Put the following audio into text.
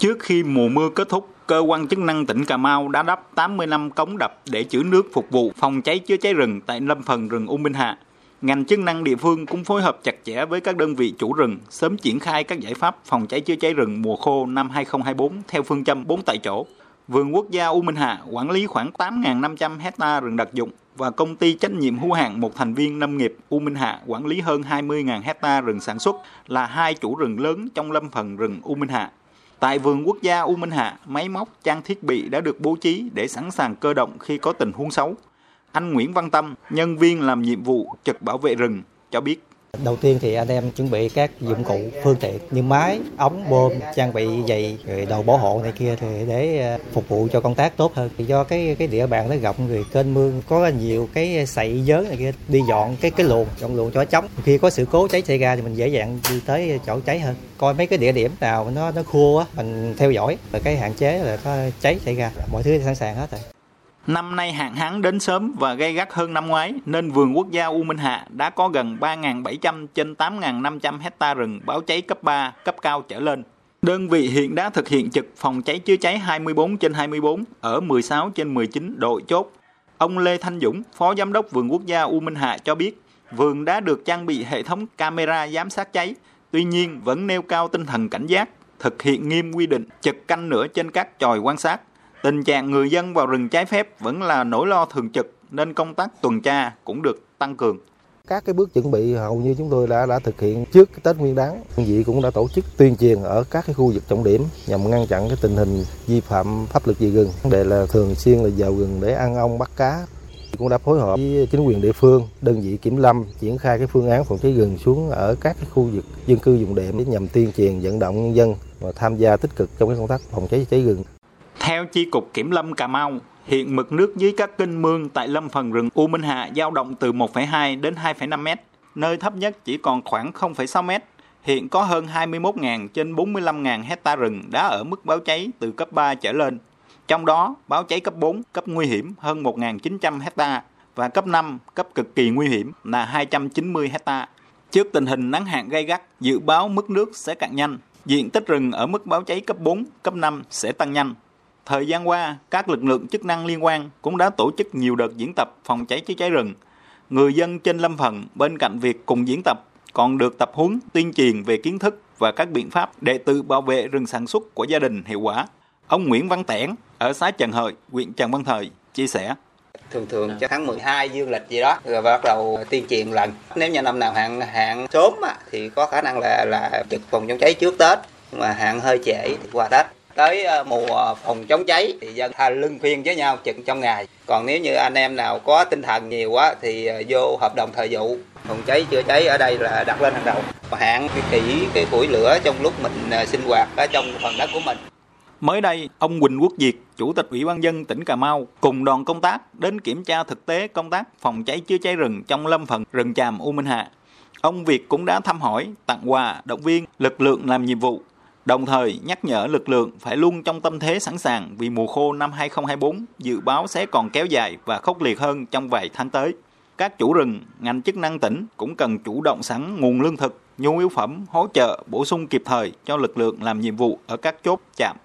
Trước khi mùa mưa kết thúc, cơ quan chức năng tỉnh Cà Mau đã đắp 80 năm cống đập để trữ nước phục vụ phòng cháy chữa cháy rừng tại lâm phần rừng U Minh Hạ. Ngành chức năng địa phương cũng phối hợp chặt chẽ với các đơn vị chủ rừng sớm triển khai các giải pháp phòng cháy chữa cháy rừng mùa khô năm 2024 theo phương châm 4 tại chỗ. Vườn quốc gia U Minh Hạ quản lý khoảng 8.500 hecta rừng đặc dụng và công ty trách nhiệm hữu hạn một thành viên lâm nghiệp U Minh Hạ quản lý hơn 20.000 hecta rừng sản xuất là hai chủ rừng lớn trong lâm phần rừng U Minh Hạ. Tại vườn quốc gia U Minh Hạ, máy móc, trang thiết bị đã được bố trí để sẵn sàng cơ động khi có tình huống xấu. Anh Nguyễn Văn Tâm, nhân viên làm nhiệm vụ trực bảo vệ rừng, cho biết. Đầu tiên thì anh em chuẩn bị các dụng cụ, phương tiện như máy, ống, bơm, trang bị giày, rồi đầu bảo hộ này kia thì để ờ, phục vụ cho công tác tốt hơn. Thì do cái cái địa bàn nó rộng rồi kênh mương có nhiều cái sậy giới này kia đi dọn cái cái luồng, dọn luồng cho chống Khi có sự cố cháy xảy ra thì mình dễ dàng đi tới chỗ cháy hơn. Coi mấy cái địa điểm nào nó nó khô á, mình theo dõi và cái hạn chế là có cháy xảy ra. Mọi thứ sẵn sàng hết rồi. Năm nay hạn hán đến sớm và gây gắt hơn năm ngoái, nên vườn quốc gia U Minh Hạ đã có gần 3.700 trên 8.500 hecta rừng báo cháy cấp 3, cấp cao trở lên. Đơn vị hiện đã thực hiện trực phòng cháy chữa cháy 24 trên 24 ở 16 trên 19 đội chốt. Ông Lê Thanh Dũng, Phó Giám đốc Vườn Quốc gia U Minh Hạ cho biết, vườn đã được trang bị hệ thống camera giám sát cháy, tuy nhiên vẫn nêu cao tinh thần cảnh giác, thực hiện nghiêm quy định trực canh nửa trên các chòi quan sát Tình trạng người dân vào rừng trái phép vẫn là nỗi lo thường trực nên công tác tuần tra cũng được tăng cường. Các cái bước chuẩn bị hầu như chúng tôi đã đã thực hiện trước cái Tết Nguyên đán. Đơn vị cũng đã tổ chức tuyên truyền ở các cái khu vực trọng điểm nhằm ngăn chặn cái tình hình vi phạm pháp luật về rừng. Vấn đề là thường xuyên là vào rừng để ăn ong bắt cá. Cũng đã phối hợp với chính quyền địa phương, đơn vị kiểm lâm triển khai cái phương án phòng cháy rừng xuống ở các cái khu vực dân cư dùng đệm để nhằm tuyên truyền vận động nhân dân và tham gia tích cực trong cái công tác phòng cháy cháy rừng. Theo Chi cục Kiểm lâm Cà Mau, hiện mực nước dưới các kênh mương tại lâm phần rừng U Minh Hạ dao động từ 1,2 đến 2,5 mét, nơi thấp nhất chỉ còn khoảng 0,6 mét. Hiện có hơn 21.000 trên 45.000 hecta rừng đã ở mức báo cháy từ cấp 3 trở lên. Trong đó, báo cháy cấp 4, cấp nguy hiểm hơn 1.900 hecta và cấp 5, cấp cực kỳ nguy hiểm là 290 hecta. Trước tình hình nắng hạn gay gắt, dự báo mức nước sẽ cạn nhanh. Diện tích rừng ở mức báo cháy cấp 4, cấp 5 sẽ tăng nhanh. Thời gian qua, các lực lượng chức năng liên quan cũng đã tổ chức nhiều đợt diễn tập phòng cháy chữa cháy rừng. Người dân trên lâm phần bên cạnh việc cùng diễn tập còn được tập huấn tuyên truyền về kiến thức và các biện pháp để tự bảo vệ rừng sản xuất của gia đình hiệu quả. Ông Nguyễn Văn Tẻn ở xã Trần Hợi, huyện Trần Văn Thời chia sẻ thường thường cho tháng 12 dương lịch gì đó rồi bắt đầu tuyên truyền lần nếu như năm nào hạn hạn sớm thì có khả năng là là trực phòng chống cháy trước Tết mà hạn hơi trễ thì qua Tết tới ờ, mùa phòng chống cháy thì dân thay lưng phiên với nhau chừng trong ngày. Còn nếu như anh em nào có tinh thần nhiều quá thì ờ, vô hợp đồng thời vụ. Phòng cháy chữa cháy ở đây là đặt lên hàng đầu. Và hạn cái kỹ cái củi lửa trong lúc mình ờ, sinh hoạt ở trong phần đất của mình. Mới đây, ông Quỳnh Quốc Diệt, Chủ tịch Ủy ban dân tỉnh Cà Mau cùng đoàn công tác đến kiểm tra thực tế công tác phòng cháy chữa cháy rừng trong lâm phần rừng tràm U Minh Hạ. Ông Việt cũng đã thăm hỏi, tặng quà, động viên lực lượng làm nhiệm vụ. Đồng thời nhắc nhở lực lượng phải luôn trong tâm thế sẵn sàng vì mùa khô năm 2024 dự báo sẽ còn kéo dài và khốc liệt hơn trong vài tháng tới. Các chủ rừng, ngành chức năng tỉnh cũng cần chủ động sẵn nguồn lương thực, nhu yếu phẩm, hỗ trợ, bổ sung kịp thời cho lực lượng làm nhiệm vụ ở các chốt chạm